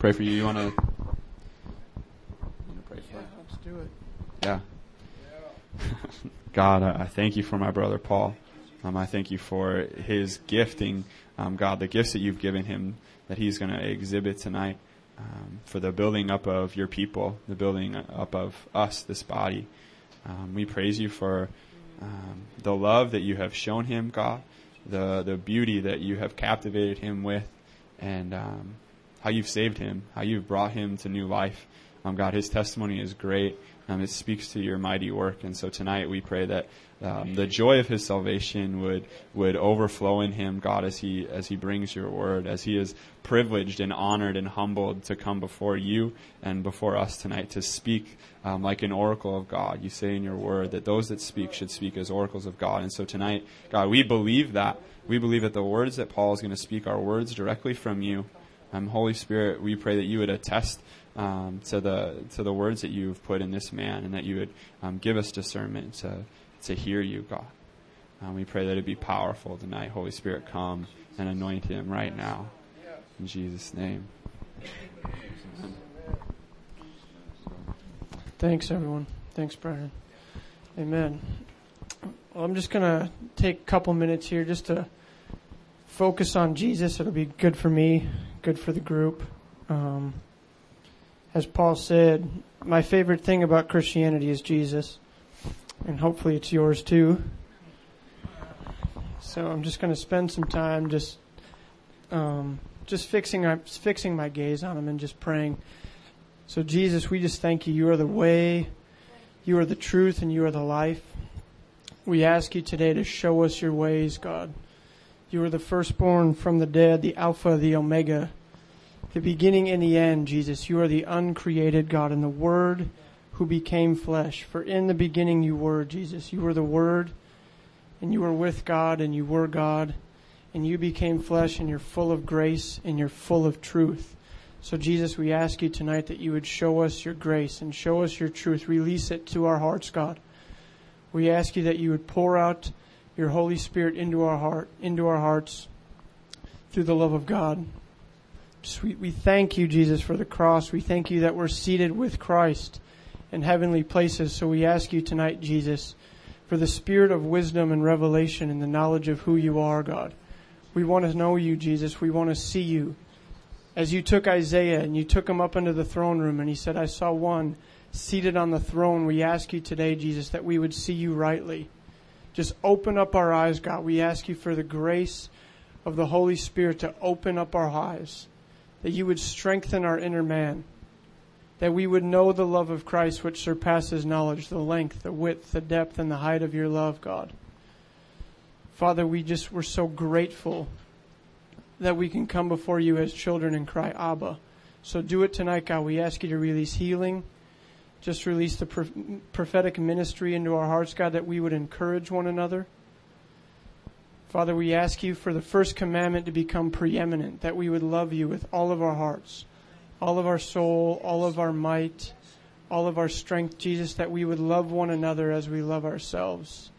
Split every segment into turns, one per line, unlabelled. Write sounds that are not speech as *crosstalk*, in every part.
pray for you. You want to pray
for? Yeah, let's do it.
Yeah. *laughs* God, I thank you for my brother Paul. Um, I thank you for his gifting, um, God, the gifts that you've given him that he's going to exhibit tonight um, for the building up of your people, the building up of us, this body. Um, we praise you for um, the love that you have shown him, God, the the beauty that you have captivated him with, and um, how you've saved him, how you've brought him to new life. Um, God, his testimony is great. Um, it speaks to your mighty work, and so tonight we pray that um, the joy of his salvation would would overflow in him, God, as he as he brings your word, as he is privileged and honored and humbled to come before you and before us tonight to speak um, like an oracle of God. You say in your word that those that speak should speak as oracles of God, and so tonight, God, we believe that we believe that the words that Paul is going to speak are words directly from you. Um, Holy Spirit, we pray that you would attest um, to the to the words that you've put in this man, and that you would um, give us discernment to to hear you, God. Um, we pray that it be powerful tonight. Holy Spirit, come and anoint him right now, in Jesus' name.
Thanks, everyone. Thanks, Brian. Amen. Well, I'm just going to take a couple minutes here just to focus on Jesus. It'll be good for me, good for the group. Um, as Paul said, my favorite thing about Christianity is Jesus, and hopefully it's yours too. So I'm just going to spend some time just, um, just fixing fixing my gaze on him and just praying. So Jesus, we just thank you. You are the way, you are the truth, and you are the life. We ask you today to show us your ways, God. You are the firstborn from the dead, the Alpha, the Omega the beginning and the end, Jesus. You are the uncreated God and the Word who became flesh. For in the beginning you were, Jesus. You were the Word, and you were with God, and you were God, and you became flesh, and you're full of grace, and you're full of truth. So, Jesus, we ask you tonight that you would show us your grace and show us your truth. Release it to our hearts, God. We ask you that you would pour out your Holy Spirit into our heart, into our hearts through the love of God. We, we thank you, Jesus, for the cross. We thank you that we're seated with Christ in heavenly places. So we ask you tonight, Jesus, for the spirit of wisdom and revelation and the knowledge of who you are, God. We want to know you, Jesus. We want to see you. As you took Isaiah and you took him up into the throne room and he said, I saw one seated on the throne. We ask you today, Jesus, that we would see you rightly. Just open up our eyes, God. We ask you for the grace of the Holy Spirit to open up our eyes that you would strengthen our inner man, that we would know the love of Christ which surpasses knowledge, the length, the width, the depth, and the height of your love, God. Father, we just, we're so grateful that we can come before you as children and cry, Abba. So do it tonight, God. We ask you to release healing. Just release the prophetic ministry into our hearts, God, that we would encourage one another Father, we ask you for the first commandment to become preeminent, that we would love you with all of our hearts, all of our soul, all of our might, all of our strength, Jesus, that we would love one another as we love ourselves.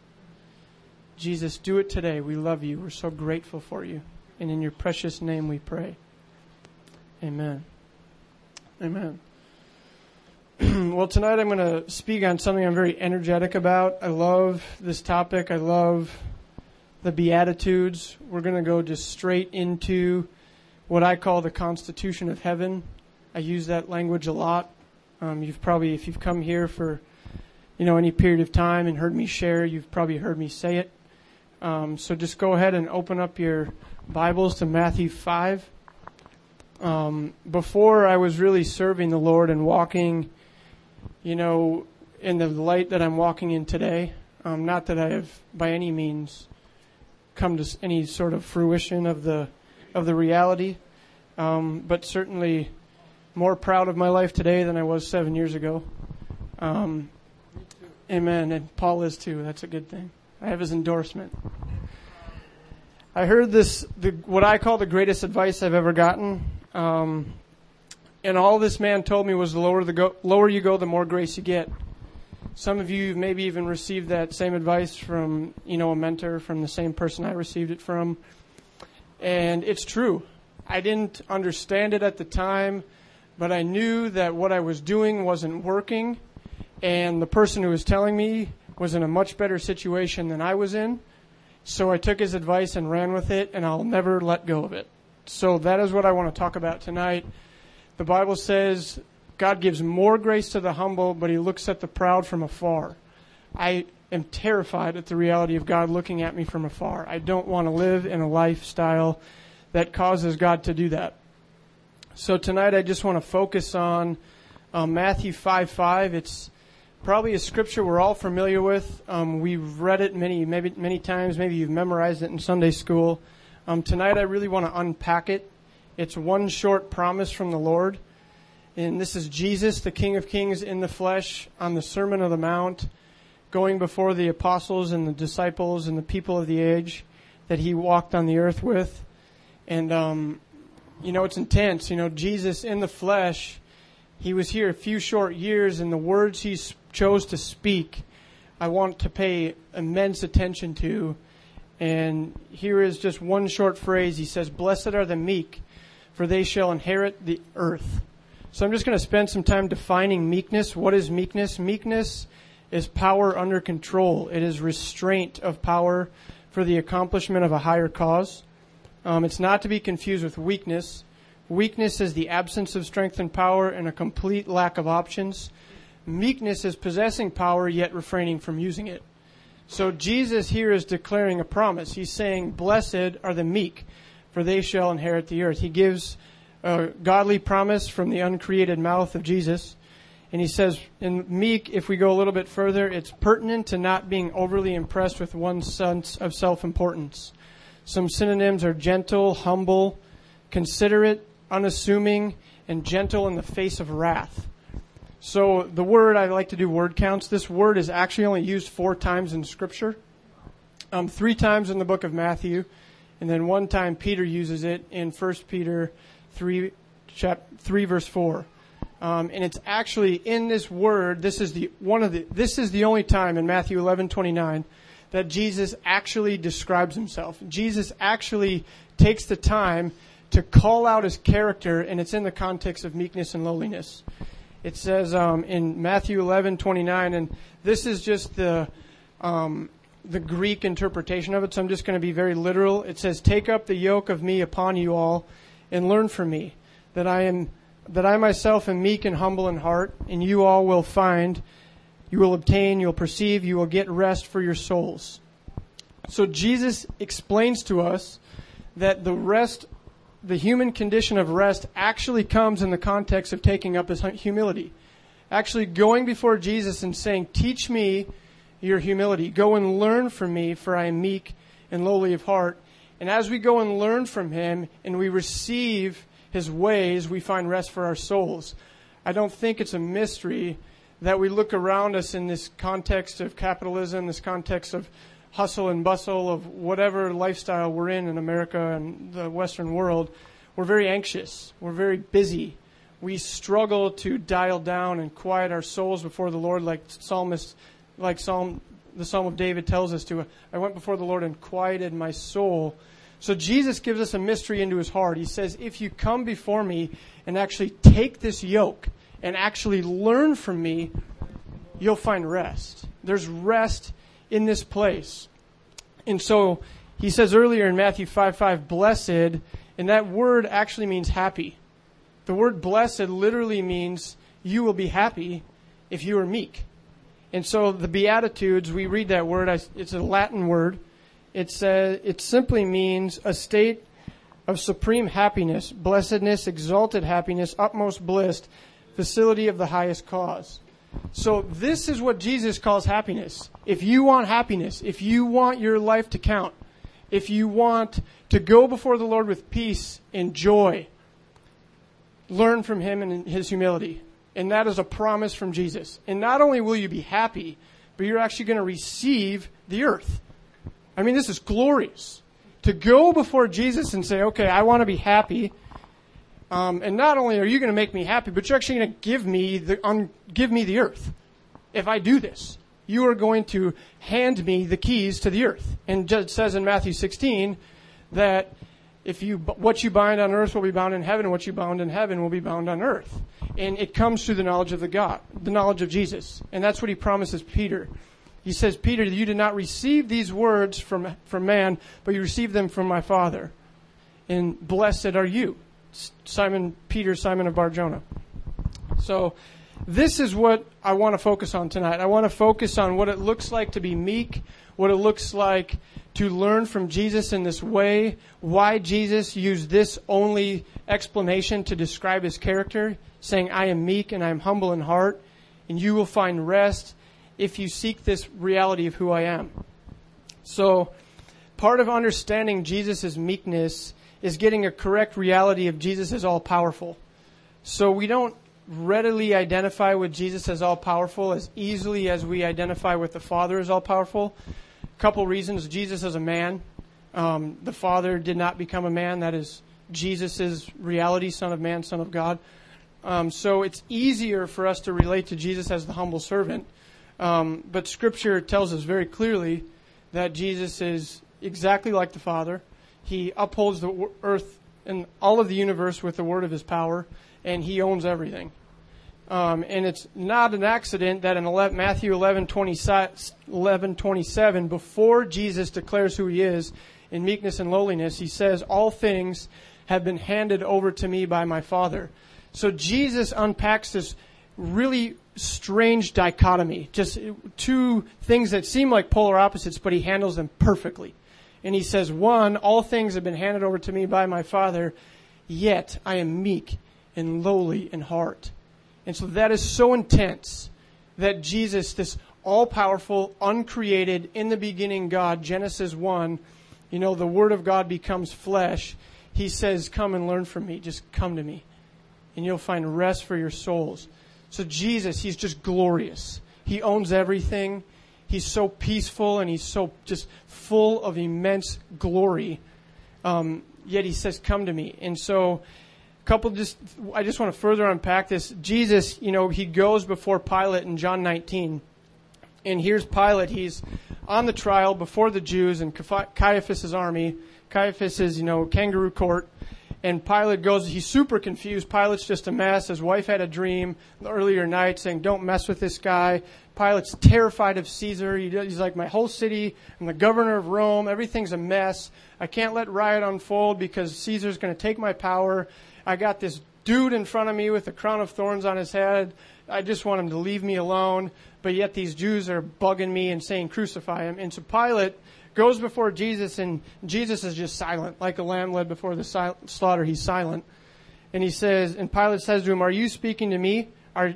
Jesus, do it today. We love you. We're so grateful for you. And in your precious name we pray. Amen. Amen. *clears throat* well, tonight I'm going to speak on something I'm very energetic about. I love this topic. I love the Beatitudes. We're going to go just straight into what I call the Constitution of Heaven. I use that language a lot. Um, you've probably, if you've come here for, you know, any period of time and heard me share, you've probably heard me say it. Um, so just go ahead and open up your Bibles to Matthew 5. Um, before I was really serving the Lord and walking, you know, in the light that I'm walking in today, um, not that I have by any means come to any sort of fruition of the of the reality. Um, but certainly more proud of my life today than I was seven years ago. Um, amen. And Paul is too. That's a good thing. I have his endorsement. I heard this, the, what I call the greatest advice I've ever gotten. Um, and all this man told me was the lower, the go, lower you go, the more grace you get. Some of you maybe even received that same advice from, you know, a mentor from the same person I received it from. And it's true. I didn't understand it at the time. but I knew that what I was doing wasn't working, and the person who was telling me was in a much better situation than I was in. So I took his advice and ran with it, and I'll never let go of it. So that is what I want to talk about tonight. The Bible says God gives more grace to the humble, but he looks at the proud from afar. I am terrified at the reality of God looking at me from afar. I don't want to live in a lifestyle that causes God to do that. So tonight I just want to focus on um, Matthew 5 5. It's probably a scripture we're all familiar with. Um, we've read it many, maybe many times. Maybe you've memorized it in Sunday school. Um, tonight I really want to unpack it. It's one short promise from the Lord. And this is Jesus, the King of Kings in the flesh, on the Sermon of the Mount, going before the apostles and the disciples and the people of the age that he walked on the earth with. And um, you know, it's intense. You know, Jesus in the flesh, he was here a few short years, and the words he chose to speak, I want to pay immense attention to. And here is just one short phrase. He says, Blessed are the meek, for they shall inherit the earth. So I'm just going to spend some time defining meekness. What is meekness? Meekness is power under control. It is restraint of power for the accomplishment of a higher cause. Um, it's not to be confused with weakness. Weakness is the absence of strength and power and a complete lack of options. Meekness is possessing power yet refraining from using it. So Jesus here is declaring a promise. He's saying, Blessed are the meek, for they shall inherit the earth. He gives a godly promise from the uncreated mouth of Jesus. And he says, in meek, if we go a little bit further, it's pertinent to not being overly impressed with one's sense of self importance. Some synonyms are gentle, humble, considerate, unassuming, and gentle in the face of wrath. So the word, I like to do word counts. This word is actually only used four times in Scripture. Um, three times in the book of Matthew, and then one time Peter uses it in 1 Peter 3, chap, 3 verse 4. Um, and it's actually in this word, this is the, one of the, this is the only time in Matthew 11, 29 that Jesus actually describes himself. Jesus actually takes the time to call out his character, and it's in the context of meekness and lowliness. It says um, in Matthew 11, 29, and this is just the, um, the Greek interpretation of it, so I'm just going to be very literal. It says, Take up the yoke of me upon you all, and learn from me, that I am that I myself am meek and humble in heart, and you all will find you will obtain, you'll perceive, you will get rest for your souls. So Jesus explains to us that the rest, the human condition of rest actually comes in the context of taking up his humility. Actually going before Jesus and saying, teach me your humility. Go and learn from me, for I am meek and lowly of heart. And as we go and learn from him and we receive his ways, we find rest for our souls. I don't think it's a mystery that we look around us in this context of capitalism, this context of hustle and bustle of whatever lifestyle we're in in America and the Western world, we're very anxious. We're very busy. We struggle to dial down and quiet our souls before the Lord, like psalmist, like Psalm, the Psalm of David tells us to. I went before the Lord and quieted my soul. So Jesus gives us a mystery into his heart. He says, if you come before me and actually take this yoke, and actually learn from me, you'll find rest. There's rest in this place. And so he says earlier in Matthew 5 5, blessed, and that word actually means happy. The word blessed literally means you will be happy if you are meek. And so the Beatitudes, we read that word, it's a Latin word. It says, it simply means a state of supreme happiness, blessedness, exalted happiness, utmost bliss, facility of the highest cause. So this is what Jesus calls happiness. If you want happiness, if you want your life to count, if you want to go before the Lord with peace and joy, learn from him and his humility. And that is a promise from Jesus. And not only will you be happy, but you're actually going to receive the earth. I mean, this is glorious. To go before Jesus and say, okay, I want to be happy um, and not only are you going to make me happy, but you're actually going to give me the um, give me the earth. If I do this, you are going to hand me the keys to the earth. And it says in Matthew 16 that if you what you bind on earth will be bound in heaven, what you bound in heaven will be bound on earth. And it comes through the knowledge of the God, the knowledge of Jesus, and that's what he promises Peter. He says, Peter, you did not receive these words from from man, but you received them from my Father. And blessed are you, Simon Peter, Simon of Barjona. So, this is what I want to focus on tonight. I want to focus on what it looks like to be meek, what it looks like to learn from Jesus in this way, why Jesus used this only explanation to describe his character, saying, I am meek and I am humble in heart, and you will find rest if you seek this reality of who I am. So, part of understanding Jesus' meekness is getting a correct reality of Jesus as all powerful. So we don't readily identify with Jesus as all powerful as easily as we identify with the Father as all powerful couple reasons. Jesus is a man. Um, the Father did not become a man. That is Jesus' reality, Son of Man, Son of God. Um, so it's easier for us to relate to Jesus as the humble servant. Um, but Scripture tells us very clearly that Jesus is exactly like the Father. He upholds the earth and all of the universe with the word of his power, and he owns everything. Um, and it's not an accident that in 11, Matthew 11, 20, 11, 27, before Jesus declares who he is in meekness and lowliness, he says, All things have been handed over to me by my Father. So Jesus unpacks this really strange dichotomy, just two things that seem like polar opposites, but he handles them perfectly. And he says, One, all things have been handed over to me by my Father, yet I am meek and lowly in heart and so that is so intense that Jesus, this all powerful, uncreated, in the beginning God, Genesis 1, you know, the Word of God becomes flesh. He says, Come and learn from me. Just come to me. And you'll find rest for your souls. So Jesus, He's just glorious. He owns everything. He's so peaceful and He's so just full of immense glory. Um, yet He says, Come to me. And so couple just I just want to further unpack this. Jesus, you know, he goes before Pilate in John 19. And here's Pilate. He's on the trial before the Jews and Caiaphas' army. Caiaphas is, you know, kangaroo court. And Pilate goes, he's super confused. Pilate's just a mess. His wife had a dream the earlier night saying, don't mess with this guy. Pilate's terrified of Caesar. He's like, my whole city, I'm the governor of Rome. Everything's a mess. I can't let riot unfold because Caesar's going to take my power. I got this dude in front of me with a crown of thorns on his head. I just want him to leave me alone. But yet these Jews are bugging me and saying, crucify him. And so Pilate goes before Jesus, and Jesus is just silent, like a lamb led before the slaughter. He's silent. And he says, and Pilate says to him, Are you speaking to me? Are,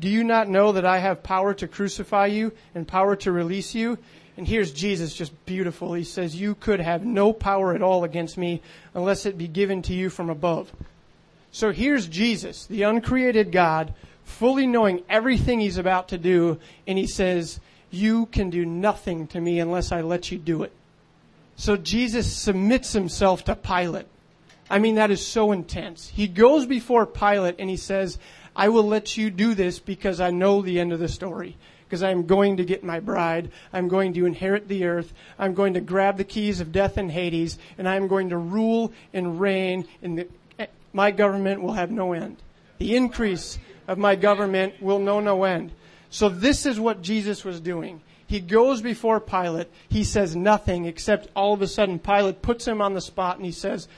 do you not know that I have power to crucify you and power to release you? And here's Jesus just beautiful. He says, You could have no power at all against me unless it be given to you from above. So here's Jesus, the uncreated God, fully knowing everything he's about to do, and he says, You can do nothing to me unless I let you do it. So Jesus submits himself to Pilate. I mean, that is so intense. He goes before Pilate and he says, I will let you do this because I know the end of the story. Because I'm going to get my bride. I'm going to inherit the earth. I'm going to grab the keys of death and Hades. And I'm going to rule and reign in the my government will have no end. The increase of my government will know no end. So this is what Jesus was doing. He goes before Pilate. He says nothing except all of a sudden Pilate puts him on the spot and he says,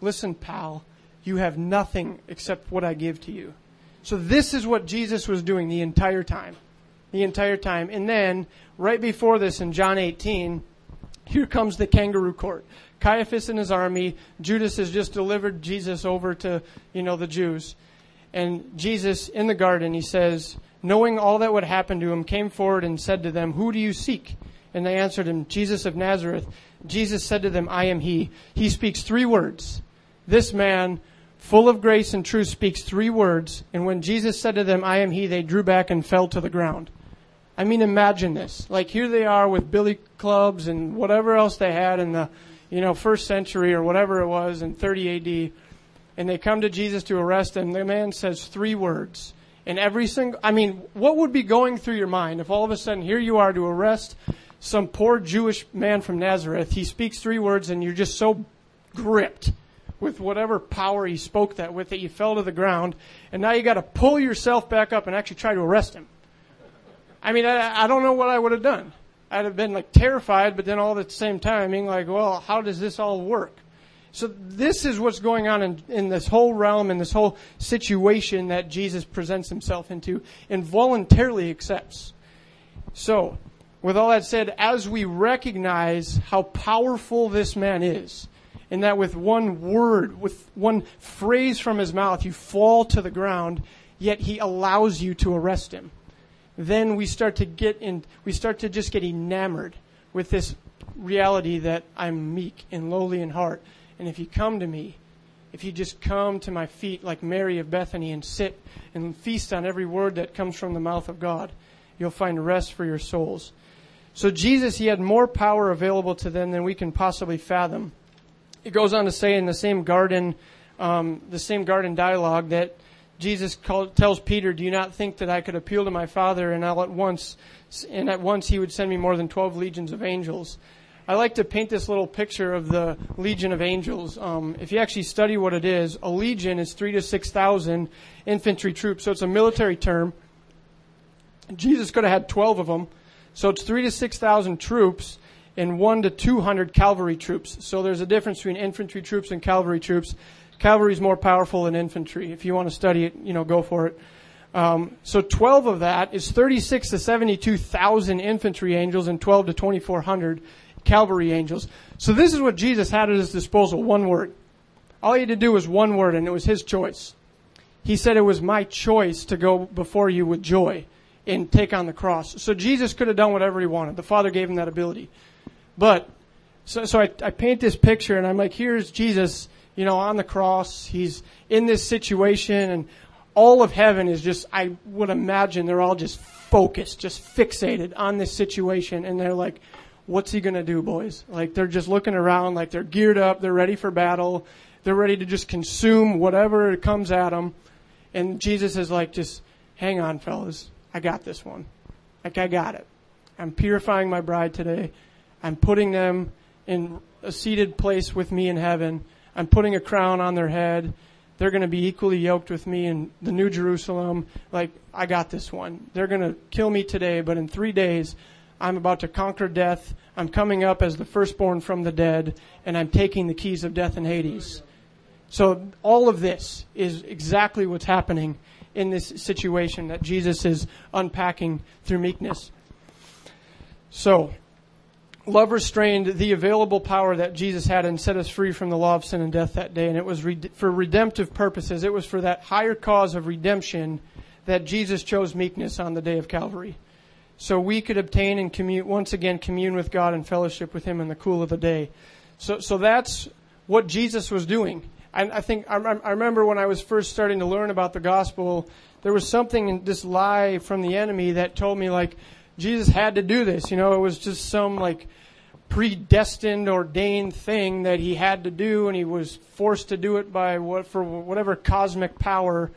Listen, pal, you have nothing except what I give to you. So this is what Jesus was doing the entire time. The entire time. And then, right before this in John 18, here comes the kangaroo court. Caiaphas and his army. Judas has just delivered Jesus over to, you know, the Jews. And Jesus in the garden, he says, knowing all that would happen to him, came forward and said to them, Who do you seek? And they answered him, Jesus of Nazareth. Jesus said to them, I am he. He speaks three words. This man, full of grace and truth, speaks three words. And when Jesus said to them, I am he, they drew back and fell to the ground. I mean, imagine this. Like here they are with billy clubs and whatever else they had in the you know, first century or whatever it was in 30 AD, and they come to Jesus to arrest him, the man says three words. And every single, I mean, what would be going through your mind if all of a sudden here you are to arrest some poor Jewish man from Nazareth? He speaks three words and you're just so gripped with whatever power he spoke that with that you fell to the ground, and now you got to pull yourself back up and actually try to arrest him. I mean, I, I don't know what I would have done. I'd have been like terrified, but then all at the same time being like, well, how does this all work? So this is what's going on in, in this whole realm, in this whole situation that Jesus presents himself into and voluntarily accepts. So, with all that said, as we recognize how powerful this man is, and that with one word, with one phrase from his mouth, you fall to the ground, yet he allows you to arrest him. Then we start to get in, we start to just get enamored with this reality that I'm meek and lowly in heart. And if you come to me, if you just come to my feet like Mary of Bethany and sit and feast on every word that comes from the mouth of God, you'll find rest for your souls. So Jesus, he had more power available to them than we can possibly fathom. It goes on to say in the same garden, um, the same garden dialogue that Jesus called, tells Peter, "Do you not think that I could appeal to my Father, and all at once, and at once He would send me more than twelve legions of angels?" I like to paint this little picture of the legion of angels. Um, if you actually study what it is, a legion is three to six thousand infantry troops, so it's a military term. Jesus could have had twelve of them, so it's three to six thousand troops and one to two hundred cavalry troops. So there's a difference between infantry troops and cavalry troops. Cavalry is more powerful than infantry. If you want to study it, you know, go for it. Um, so 12 of that is 36 to 72,000 infantry angels and 12 to 2,400 cavalry angels. So this is what Jesus had at his disposal, one word. All he had to do was one word, and it was his choice. He said it was my choice to go before you with joy and take on the cross. So Jesus could have done whatever he wanted. The Father gave him that ability. But, so, so I, I paint this picture, and I'm like, here's Jesus, you know, on the cross. He's in this situation, and all of heaven is just, I would imagine they're all just focused, just fixated on this situation, and they're like, what's he going to do, boys? Like they're just looking around, like they're geared up, they're ready for battle, they're ready to just consume whatever comes at them. And Jesus is like, just hang on, fellas, I got this one. Like I got it. I'm purifying my bride today. I'm putting them in a seated place with me in heaven. I'm putting a crown on their head. They're going to be equally yoked with me in the New Jerusalem. Like, I got this one. They're going to kill me today, but in three days, I'm about to conquer death. I'm coming up as the firstborn from the dead, and I'm taking the keys of death and Hades. So all of this is exactly what's happening in this situation that Jesus is unpacking through meekness. So, love restrained the available power that Jesus had and set us free from the law of sin and death that day, and it was re- for redemptive purposes. It was for that higher cause of redemption that Jesus chose meekness on the day of Calvary so we could obtain and commune, once again commune with God and fellowship with Him in the cool of the day. So, so that's what Jesus was doing. And I think I, I remember when I was first starting to learn about the gospel, there was something in this lie from the enemy that told me like Jesus had to do this. You know, it was just some like predestined, ordained thing that he had to do, and he was forced to do it by what for whatever cosmic power.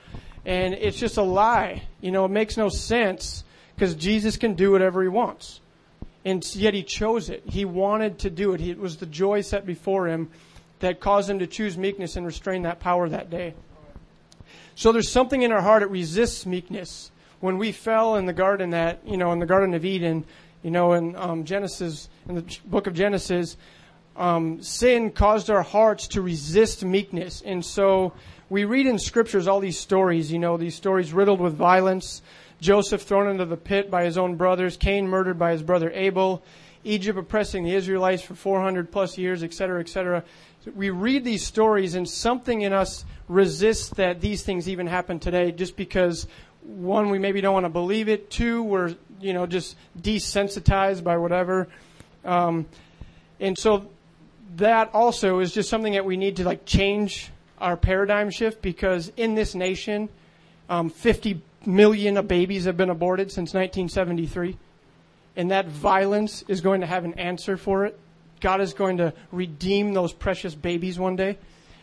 And it's just a lie. You know, it makes no sense because Jesus can do whatever he wants. And yet he chose it. He wanted to do it. It was the joy set before him that caused him to choose meekness and restrain that power that day. So there's something in our heart that resists meekness. When we fell in the garden that, you know, in the Garden of Eden, you know, in um, Genesis, in the book of Genesis, um, sin caused our hearts to resist meekness. And so we read in scriptures all these stories, you know, these stories riddled with violence, Joseph thrown into the pit by his own brothers, Cain murdered by his brother Abel, Egypt oppressing the Israelites for 400 plus years, etc., etc. We read these stories and something in us resists that these things even happen today just because one, we maybe don't want to believe it. Two, we're, you know, just desensitized by whatever. Um, and so that also is just something that we need to like change our paradigm shift because in this nation, um, 50 million babies have been aborted since 1973. And that violence is going to have an answer for it. God is going to redeem those precious babies one day.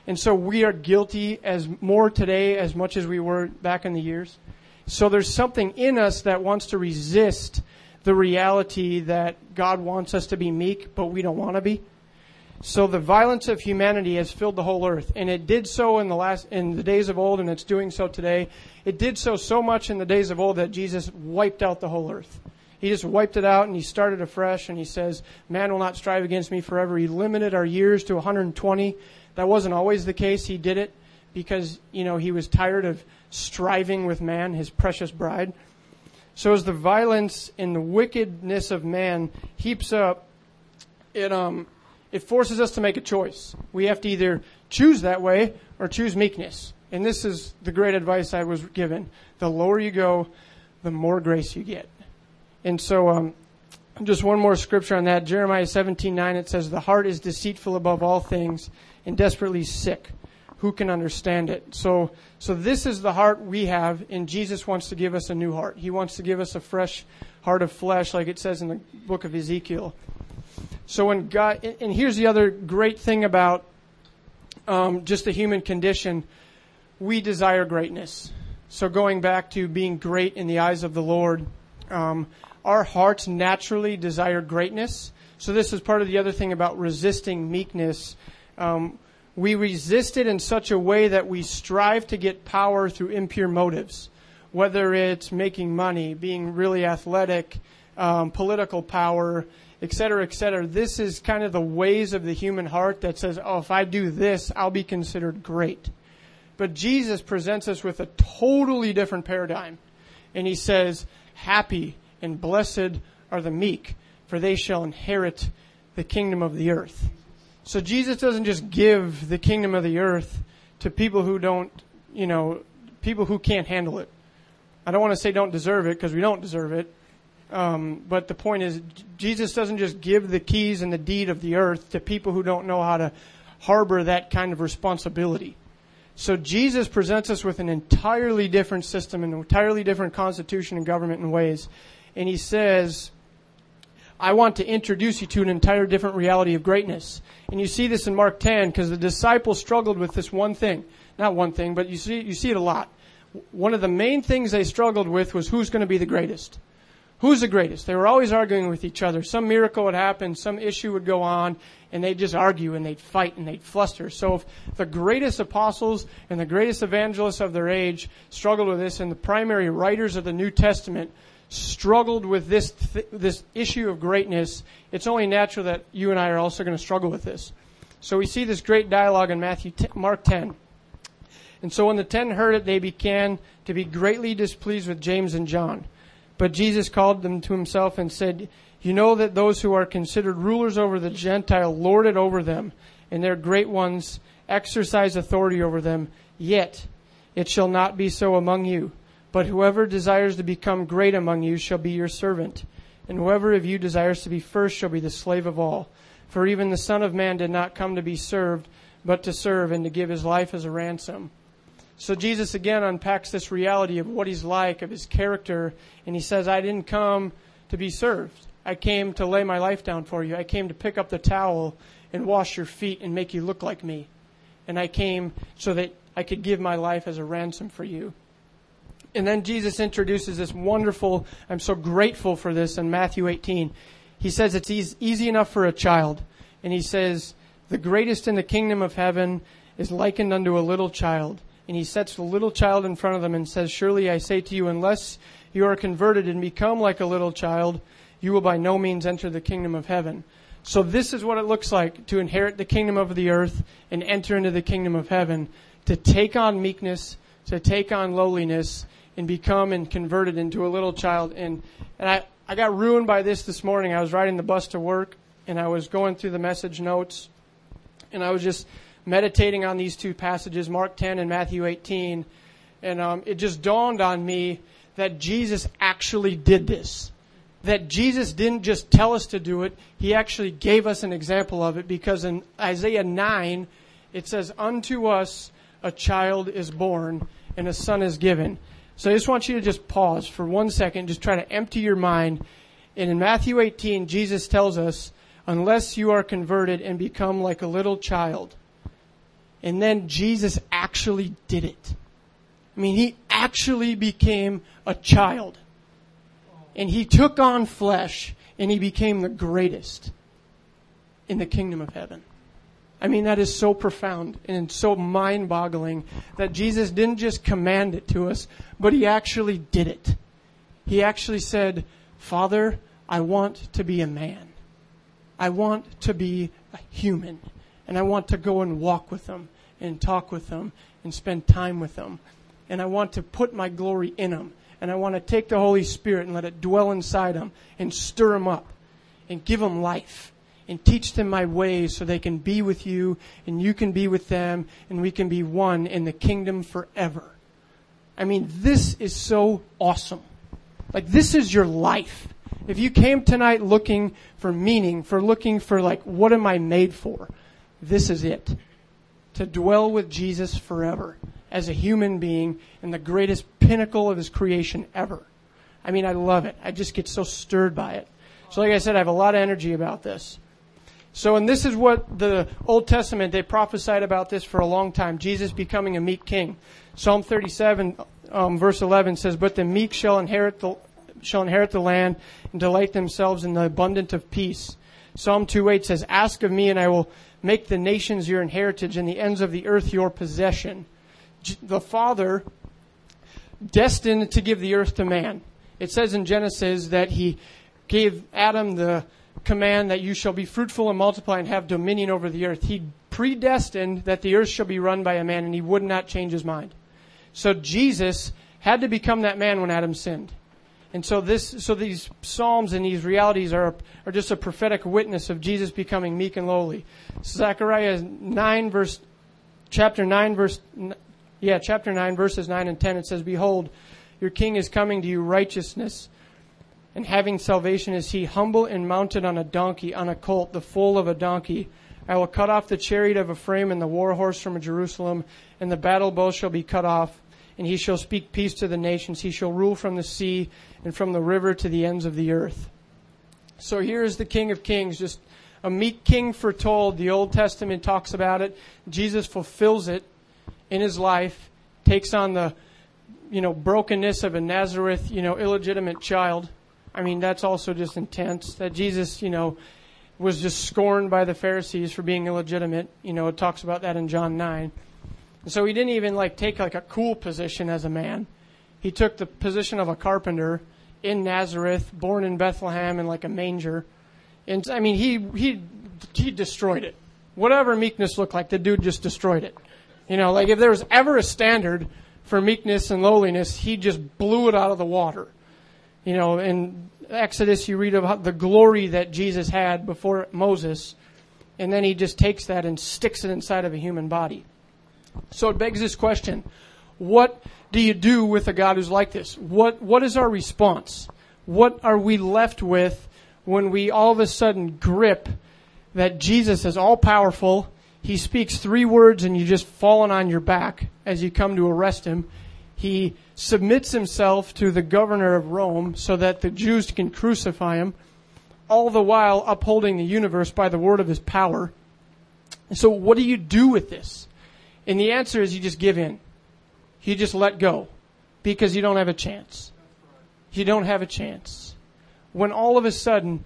And so we are guilty as more today as much as we were back in the years. So there's something in us that wants to resist the reality that God wants us to be meek, but we don't want to be. So the violence of humanity has filled the whole earth, and it did so in the last in the days of old, and it's doing so today. It did so so much in the days of old that Jesus wiped out the whole earth. He just wiped it out and he started afresh and he says, Man will not strive against me forever. He limited our years to 120. That wasn't always the case. He did it because, you know, he was tired of striving with man, his precious bride. So as the violence and the wickedness of man heaps up, it um it forces us to make a choice. We have to either choose that way or choose meekness. And this is the great advice I was given. The lower you go, the more grace you get. And so, um, just one more scripture on that. Jeremiah 17:9. It says, "The heart is deceitful above all things and desperately sick. Who can understand it?" So, so this is the heart we have, and Jesus wants to give us a new heart. He wants to give us a fresh heart of flesh, like it says in the book of Ezekiel. So when God, and here's the other great thing about um, just the human condition, we desire greatness. So going back to being great in the eyes of the Lord. Um, our hearts naturally desire greatness. So this is part of the other thing about resisting meekness. Um, we resist it in such a way that we strive to get power through impure motives, whether it's making money, being really athletic, um, political power, et cetera, et cetera. This is kind of the ways of the human heart that says, oh, if I do this, I'll be considered great. But Jesus presents us with a totally different paradigm. And he says, happy and blessed are the meek, for they shall inherit the kingdom of the earth. So Jesus doesn't just give the kingdom of the earth to people who don't, you know, people who can't handle it. I don't want to say don't deserve it because we don't deserve it. Um, but the point is, Jesus doesn't just give the keys and the deed of the earth to people who don't know how to harbor that kind of responsibility. So Jesus presents us with an entirely different system, an entirely different constitution and government in ways and he says, I want to introduce you to an entire different reality of greatness. And you see this in Mark 10 because the disciples struggled with this one thing. Not one thing, but you see, you see it a lot. One of the main things they struggled with was who's going to be the greatest. Who's the greatest? They were always arguing with each other. Some miracle would happen, some issue would go on, and they'd just argue and they'd fight and they'd fluster. So if the greatest apostles and the greatest evangelists of their age struggled with this, and the primary writers of the New Testament struggled with this th- this issue of greatness, it's only natural that you and I are also going to struggle with this. So we see this great dialogue in Matthew, t- Mark 10. And so when the ten heard it, they began to be greatly displeased with James and John. But Jesus called them to himself and said, You know that those who are considered rulers over the Gentile lord it over them, and their great ones exercise authority over them. Yet it shall not be so among you. But whoever desires to become great among you shall be your servant, and whoever of you desires to be first shall be the slave of all. For even the Son of Man did not come to be served, but to serve and to give his life as a ransom. So Jesus again unpacks this reality of what he's like, of his character, and he says, I didn't come to be served. I came to lay my life down for you. I came to pick up the towel and wash your feet and make you look like me. And I came so that I could give my life as a ransom for you. And then Jesus introduces this wonderful, I'm so grateful for this in Matthew 18. He says it's easy enough for a child. And he says, the greatest in the kingdom of heaven is likened unto a little child. And he sets the little child in front of them and says, Surely I say to you, unless you are converted and become like a little child, you will by no means enter the kingdom of heaven. So this is what it looks like to inherit the kingdom of the earth and enter into the kingdom of heaven, to take on meekness, to take on lowliness, and become and converted into a little child. And, and I, I got ruined by this this morning. I was riding the bus to work and I was going through the message notes and I was just meditating on these two passages, Mark 10 and Matthew 18. And um, it just dawned on me that Jesus actually did this. That Jesus didn't just tell us to do it, He actually gave us an example of it because in Isaiah 9, it says, Unto us a child is born and a son is given. So I just want you to just pause for one second, just try to empty your mind. And in Matthew 18, Jesus tells us, unless you are converted and become like a little child. And then Jesus actually did it. I mean, he actually became a child. And he took on flesh and he became the greatest in the kingdom of heaven. I mean, that is so profound and so mind boggling that Jesus didn't just command it to us, but he actually did it. He actually said, Father, I want to be a man. I want to be a human. And I want to go and walk with them and talk with them and spend time with them. And I want to put my glory in them. And I want to take the Holy Spirit and let it dwell inside them and stir them up and give them life and teach them my ways so they can be with you and you can be with them and we can be one in the kingdom forever. I mean, this is so awesome. Like, this is your life. If you came tonight looking for meaning, for looking for, like, what am I made for? This is it. To dwell with Jesus forever as a human being in the greatest pinnacle of his creation ever. I mean, I love it. I just get so stirred by it. So, like I said, I have a lot of energy about this. So, and this is what the Old Testament, they prophesied about this for a long time Jesus becoming a meek king. Psalm 37, um, verse 11 says, But the meek shall inherit the, shall inherit the land and delight themselves in the abundance of peace. Psalm 2:8 says, Ask of me, and I will make the nations your inheritance and the ends of the earth your possession. The Father destined to give the earth to man. It says in Genesis that he gave Adam the command that you shall be fruitful and multiply and have dominion over the earth. He predestined that the earth shall be run by a man, and he would not change his mind. So Jesus had to become that man when Adam sinned. And so this, so these psalms and these realities are, are just a prophetic witness of Jesus becoming meek and lowly. Zechariah 9 verse, chapter 9 verse, yeah, chapter 9 verses 9 and 10, it says, Behold, your king is coming to you righteousness and having salvation is he humble and mounted on a donkey, on a colt, the foal of a donkey. I will cut off the chariot of Ephraim and the war horse from Jerusalem, and the battle bow shall be cut off and he shall speak peace to the nations. He shall rule from the sea and from the river to the ends of the earth. So here is the King of Kings, just a meek king foretold. The Old Testament talks about it. Jesus fulfills it in his life, takes on the, you know, brokenness of a Nazareth, you know, illegitimate child. I mean, that's also just intense. That Jesus, you know, was just scorned by the Pharisees for being illegitimate. You know, it talks about that in John 9. And so he didn't even like take like a cool position as a man. He took the position of a carpenter in Nazareth, born in Bethlehem in like a manger. And I mean, he he he destroyed it. Whatever meekness looked like, the dude just destroyed it. You know, like if there was ever a standard for meekness and lowliness, he just blew it out of the water. You know, in Exodus, you read about the glory that Jesus had before Moses, and then he just takes that and sticks it inside of a human body. So it begs this question What do you do with a God who's like this? What, what is our response? What are we left with when we all of a sudden grip that Jesus is all powerful? He speaks three words and you just fallen on your back as you come to arrest him. He submits himself to the governor of Rome so that the Jews can crucify him, all the while upholding the universe by the word of his power. So what do you do with this? And the answer is you just give in. You just let go because you don't have a chance. You don't have a chance. When all of a sudden,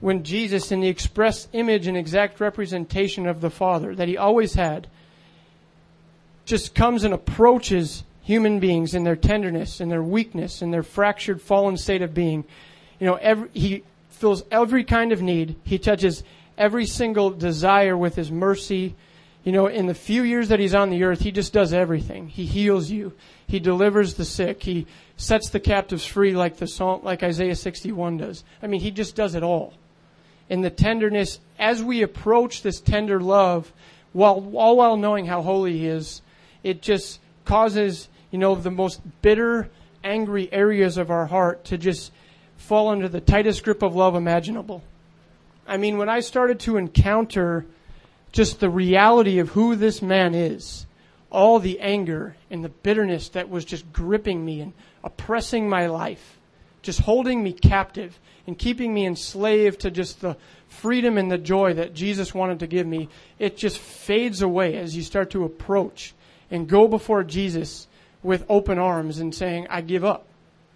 when Jesus, in the express image and exact representation of the Father that he always had, just comes and approaches human beings in their tenderness and their weakness and their fractured, fallen state of being, you know, every, he fills every kind of need. He touches every single desire with his mercy you know, in the few years that he's on the earth, he just does everything. He heals you. He delivers the sick. He sets the captives free like the song, like Isaiah 61 does. I mean, he just does it all. And the tenderness, as we approach this tender love, while all while knowing how holy he is, it just causes, you know, the most bitter, angry areas of our heart to just fall under the tightest grip of love imaginable. I mean, when I started to encounter just the reality of who this man is, all the anger and the bitterness that was just gripping me and oppressing my life, just holding me captive and keeping me enslaved to just the freedom and the joy that Jesus wanted to give me, it just fades away as you start to approach and go before Jesus with open arms and saying, I give up.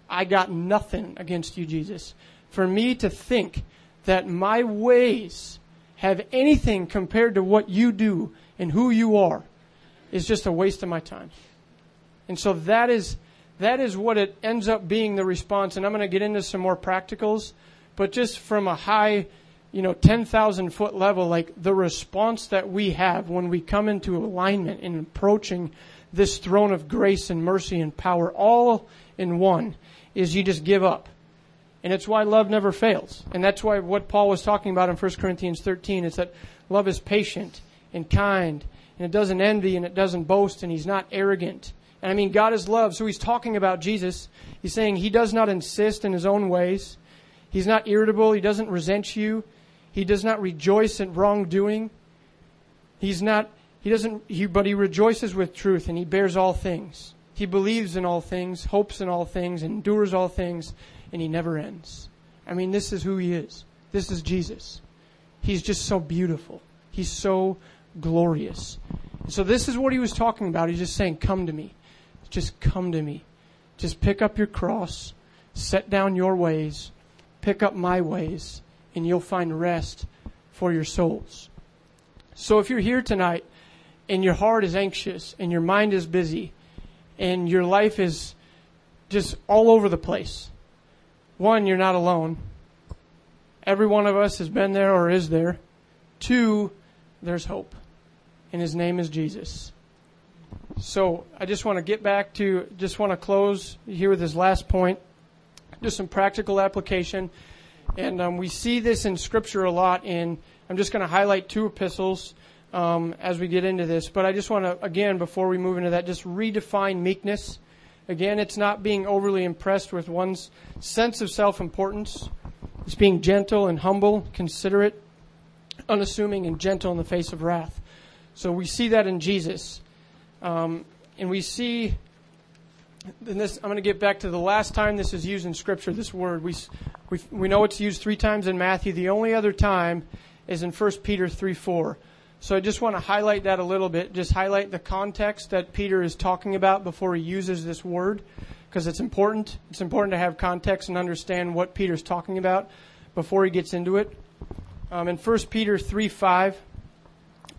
I got nothing against you, Jesus. For me to think that my ways have anything compared to what you do and who you are is just a waste of my time. And so that is, that is what it ends up being the response. And I'm going to get into some more practicals, but just from a high, you know, 10,000 foot level, like the response that we have when we come into alignment in approaching this throne of grace and mercy and power all in one is you just give up. And it's why love never fails. And that's why what Paul was talking about in 1 Corinthians 13 is that love is patient and kind and it doesn't envy and it doesn't boast and he's not arrogant. And I mean, God is love. So he's talking about Jesus. He's saying he does not insist in his own ways. He's not irritable. He doesn't resent you. He does not rejoice in wrongdoing. He's not, he doesn't, he, but he rejoices with truth and he bears all things. He believes in all things, hopes in all things, endures all things, and he never ends. I mean, this is who he is. This is Jesus. He's just so beautiful. He's so glorious. So this is what he was talking about. He's just saying, come to me. Just come to me. Just pick up your cross, set down your ways, pick up my ways, and you'll find rest for your souls. So if you're here tonight and your heart is anxious and your mind is busy and your life is just all over the place, one, you're not alone. Every one of us has been there or is there. Two, there's hope. And his name is Jesus. So I just want to get back to, just want to close here with this last point. Just some practical application. And um, we see this in Scripture a lot. In I'm just going to highlight two epistles um, as we get into this. But I just want to, again, before we move into that, just redefine meekness. Again, it's not being overly impressed with one's sense of self importance. It's being gentle and humble, considerate, unassuming, and gentle in the face of wrath. So we see that in Jesus. Um, and we see, and this, I'm going to get back to the last time this is used in Scripture, this word. We, we, we know it's used three times in Matthew. The only other time is in 1 Peter 3 4. So I just want to highlight that a little bit, just highlight the context that Peter is talking about before he uses this word, because it's important. It's important to have context and understand what Peter's talking about before he gets into it. Um, in 1 Peter 3 5,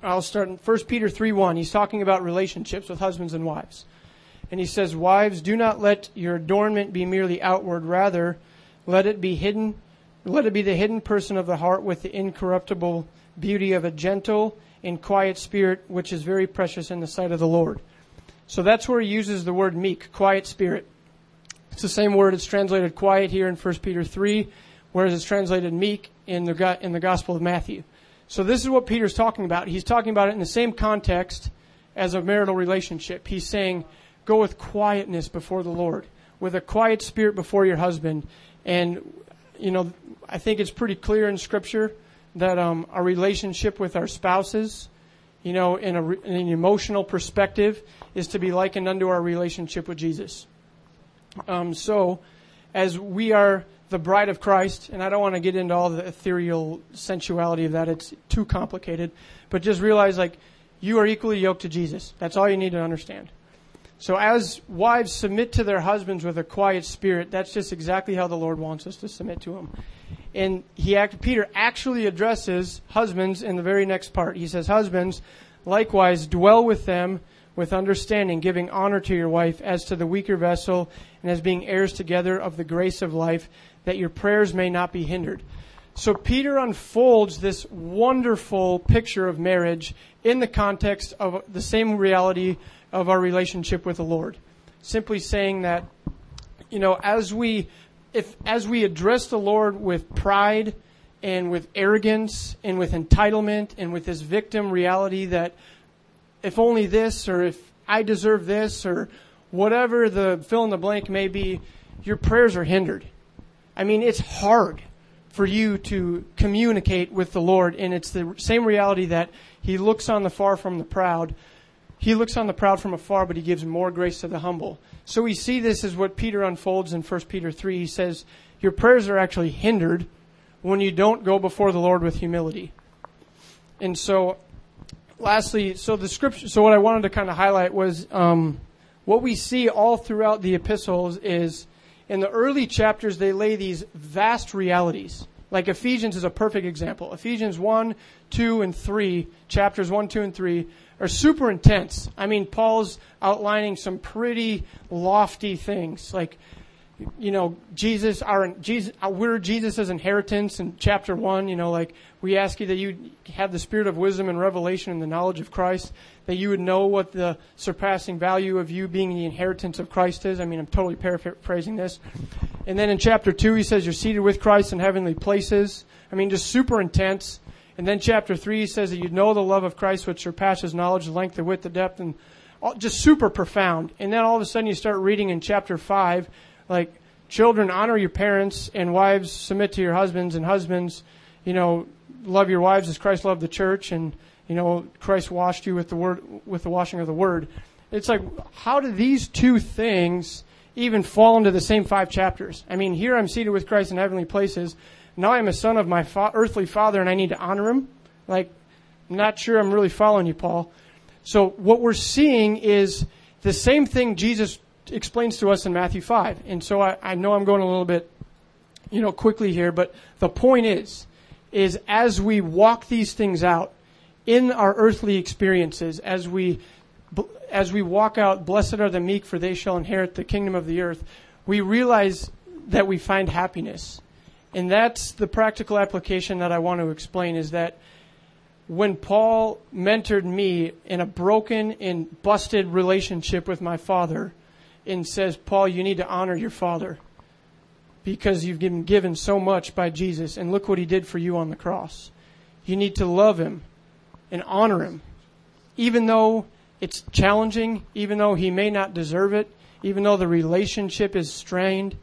I'll start in 1 Peter 3 1. He's talking about relationships with husbands and wives. And he says, Wives, do not let your adornment be merely outward, rather, let it be hidden, let it be the hidden person of the heart with the incorruptible beauty of a gentle and quiet spirit, which is very precious in the sight of the Lord. So that's where he uses the word meek, quiet spirit. It's the same word. It's translated quiet here in 1 Peter 3, whereas it's translated meek in the, in the Gospel of Matthew. So this is what Peter's talking about. He's talking about it in the same context as a marital relationship. He's saying, go with quietness before the Lord, with a quiet spirit before your husband. And, you know, I think it's pretty clear in Scripture that um, our relationship with our spouses, you know, in, a, in an emotional perspective, is to be likened unto our relationship with Jesus. Um, so, as we are the bride of Christ, and I don't want to get into all the ethereal sensuality of that, it's too complicated, but just realize like you are equally yoked to Jesus. That's all you need to understand. So as wives submit to their husbands with a quiet spirit, that's just exactly how the Lord wants us to submit to him. And he act, Peter actually addresses husbands in the very next part. He says, Husbands, likewise dwell with them with understanding, giving honor to your wife as to the weaker vessel and as being heirs together of the grace of life, that your prayers may not be hindered. So Peter unfolds this wonderful picture of marriage in the context of the same reality of our relationship with the Lord. Simply saying that, you know, as we, if, as we address the Lord with pride and with arrogance and with entitlement and with this victim reality that if only this or if I deserve this or whatever the fill in the blank may be, your prayers are hindered. I mean, it's hard for you to communicate with the Lord, and it's the same reality that He looks on the far from the proud. He looks on the proud from afar, but He gives more grace to the humble. So we see this as what Peter unfolds in 1 Peter 3. He says, Your prayers are actually hindered when you don't go before the Lord with humility. And so, lastly, so the scripture, so what I wanted to kind of highlight was um, what we see all throughout the epistles is in the early chapters, they lay these vast realities Like Ephesians is a perfect example. Ephesians 1, 2, and 3, chapters 1, 2, and 3, are super intense. I mean, Paul's outlining some pretty lofty things. Like, you know, Jesus, our, Jesus, uh, we're Jesus' inheritance in chapter 1. You know, like, we ask you that you have the spirit of wisdom and revelation and the knowledge of Christ, that you would know what the surpassing value of you being the inheritance of Christ is. I mean, I'm totally paraphrasing this. And then in chapter 2, he says you're seated with Christ in heavenly places. I mean, just super intense. And then chapter 3 says that you know the love of Christ which surpasses knowledge, the length, the width, the depth, and all, just super profound. And then all of a sudden you start reading in chapter 5, like, children, honor your parents, and wives, submit to your husbands, and husbands, you know, love your wives as Christ loved the church, and, you know, Christ washed you with the word, with the washing of the word. It's like, how do these two things even fall into the same five chapters? I mean, here I'm seated with Christ in heavenly places, now I'm a son of my fa- earthly father and I need to honor him. Like, I'm not sure I'm really following you, Paul. So what we're seeing is the same thing Jesus explains to us in Matthew 5. And so I, I know I'm going a little bit, you know, quickly here, but the point is, is as we walk these things out in our earthly experiences, as we, as we walk out, blessed are the meek, for they shall inherit the kingdom of the earth, we realize that we find happiness and that's the practical application that I want to explain is that when Paul mentored me in a broken and busted relationship with my father and says, Paul, you need to honor your father because you've been given so much by Jesus and look what he did for you on the cross. You need to love him and honor him. Even though it's challenging, even though he may not deserve it, even though the relationship is strained,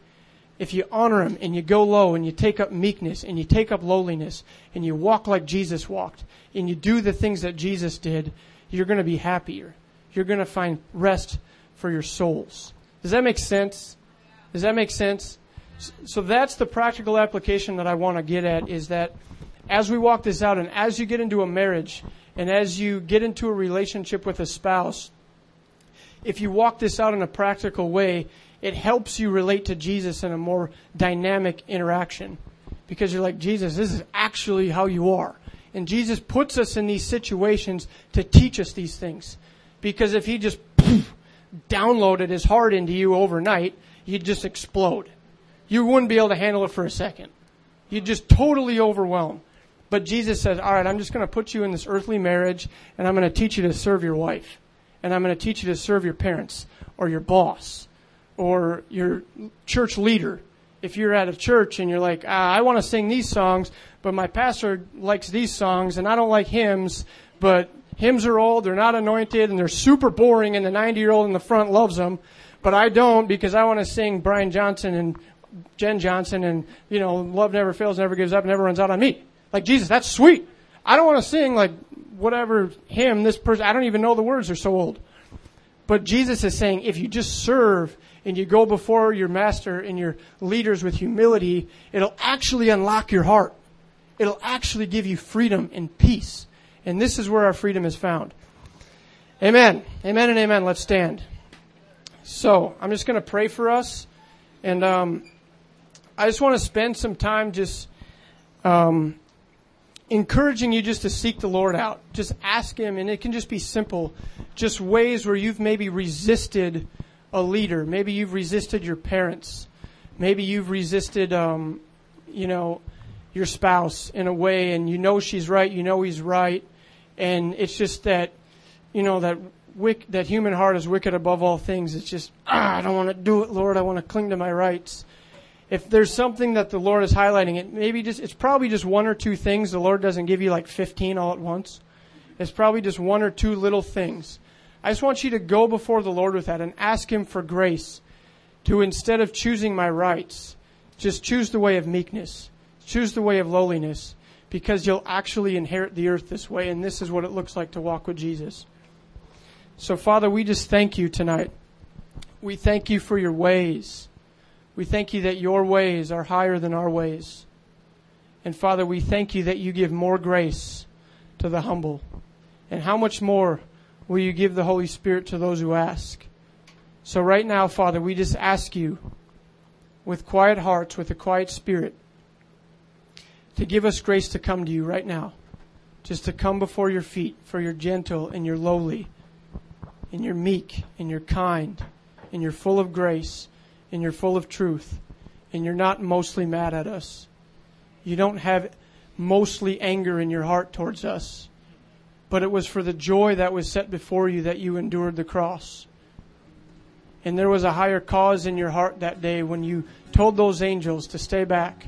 if you honor him and you go low and you take up meekness and you take up lowliness and you walk like Jesus walked and you do the things that Jesus did, you're going to be happier. You're going to find rest for your souls. Does that make sense? Does that make sense? So that's the practical application that I want to get at is that as we walk this out and as you get into a marriage and as you get into a relationship with a spouse, if you walk this out in a practical way, it helps you relate to Jesus in a more dynamic interaction. Because you're like, Jesus, this is actually how you are. And Jesus puts us in these situations to teach us these things. Because if he just poof, downloaded his heart into you overnight, you'd just explode. You wouldn't be able to handle it for a second. You'd just totally overwhelm. But Jesus says, all right, I'm just going to put you in this earthly marriage and I'm going to teach you to serve your wife. And I'm going to teach you to serve your parents or your boss or your church leader. If you're at a church and you're like, ah, I want to sing these songs, but my pastor likes these songs and I don't like hymns, but hymns are old, they're not anointed, and they're super boring, and the 90 year old in the front loves them, but I don't because I want to sing Brian Johnson and Jen Johnson and, you know, love never fails, never gives up, never runs out on me. Like, Jesus, that's sweet. I don't want to sing like whatever hymn this person, I don't even know the words, they're so old. But Jesus is saying, if you just serve and you go before your master and your leaders with humility, it'll actually unlock your heart. It'll actually give you freedom and peace. And this is where our freedom is found. Amen. Amen and amen. Let's stand. So, I'm just going to pray for us. And um, I just want to spend some time just um, encouraging you just to seek the Lord out. Just ask Him, and it can just be simple. Just ways where you've maybe resisted a leader. Maybe you've resisted your parents. Maybe you've resisted, um, you know, your spouse in a way, and you know she's right, you know he's right, and it's just that, you know, that wick, that human heart is wicked above all things. It's just, ah, I don't want to do it, Lord. I want to cling to my rights. If there's something that the Lord is highlighting, it maybe just it's probably just one or two things. The Lord doesn't give you like 15 all at once. It's probably just one or two little things I just want you to go before the Lord with that and ask Him for grace to instead of choosing my rights, just choose the way of meekness, choose the way of lowliness, because you'll actually inherit the earth this way, and this is what it looks like to walk with Jesus. So, Father, we just thank you tonight. We thank you for your ways. We thank you that your ways are higher than our ways. And Father, we thank you that you give more grace to the humble. And how much more will you give the Holy Spirit to those who ask? So right now, Father, we just ask you with quiet hearts, with a quiet spirit, to give us grace to come to you right now. Just to come before your feet, for you're gentle and you're lowly, and you're meek and you're kind, and you're full of grace, and you're full of truth, and you're not mostly mad at us. You don't have mostly anger in your heart towards us, but it was for the joy that was set before you that you endured the cross. And there was a higher cause in your heart that day when you told those angels to stay back.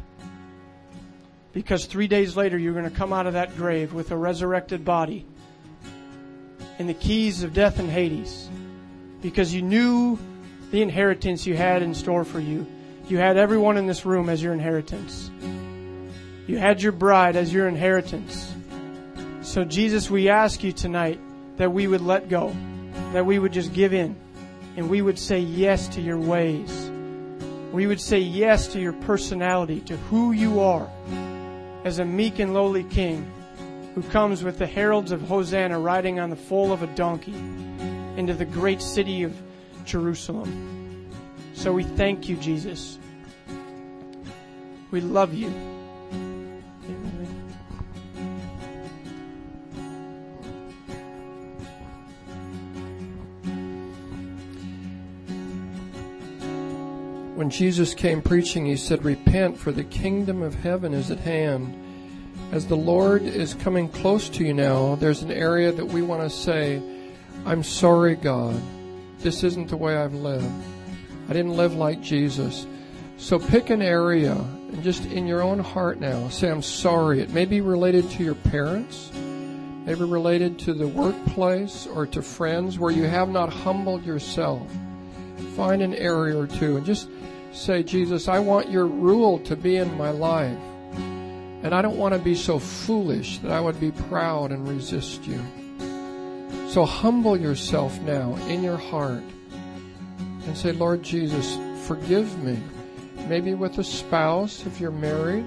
Because three days later, you're going to come out of that grave with a resurrected body and the keys of death and Hades. Because you knew the inheritance you had in store for you. You had everyone in this room as your inheritance. You had your bride as your inheritance. So, Jesus, we ask you tonight that we would let go, that we would just give in, and we would say yes to your ways. We would say yes to your personality, to who you are as a meek and lowly king who comes with the heralds of Hosanna riding on the foal of a donkey into the great city of Jerusalem. So we thank you, Jesus. We love you.
When Jesus came preaching, he said, Repent, for the kingdom of heaven is at hand. As the Lord is coming close to you now, there's an area that we want to say, I'm sorry, God. This isn't the way I've lived. I didn't live like Jesus. So pick an area and just in your own heart now say, I'm sorry. It may be related to your parents, maybe related to the workplace or to friends where you have not humbled yourself. Find an area or two and just say, Jesus, I want your rule to be in my life. And I don't want to be so foolish that I would be proud and resist you. So humble yourself now in your heart and say, Lord Jesus, forgive me. Maybe with a spouse if you're married,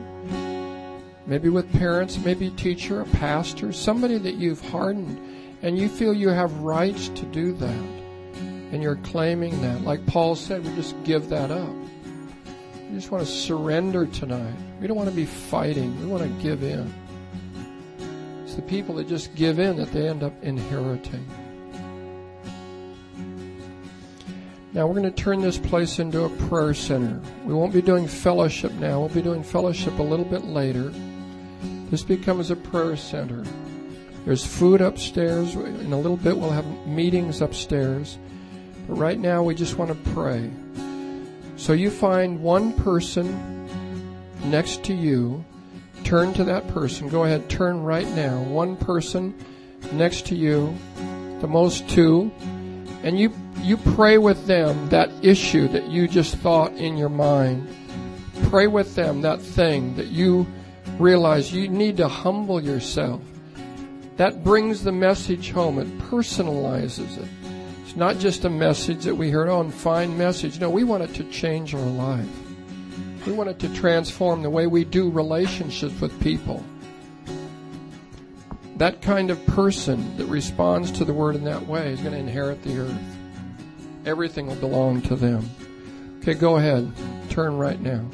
maybe with parents, maybe a teacher, a pastor, somebody that you've hardened, and you feel you have rights to do that. And you're claiming that. Like Paul said, we just give that up. We just want to surrender tonight. We don't want to be fighting. We want to give in. It's the people that just give in that they end up inheriting. Now we're going to turn this place into a prayer center. We won't be doing fellowship now. We'll be doing fellowship a little bit later. This becomes a prayer center. There's food upstairs. In a little bit, we'll have meetings upstairs. But right now, we just want to pray. So you find one person next to you. Turn to that person. Go ahead, turn right now. One person next to you, the most two, and you you pray with them that issue that you just thought in your mind. Pray with them that thing that you realize you need to humble yourself. That brings the message home. It personalizes it. It's not just a message that we heard on oh, fine message. No, we want it to change our life. We want it to transform the way we do relationships with people. That kind of person that responds to the word in that way is going to inherit the earth. Everything will belong to them. Okay, go ahead. Turn right now.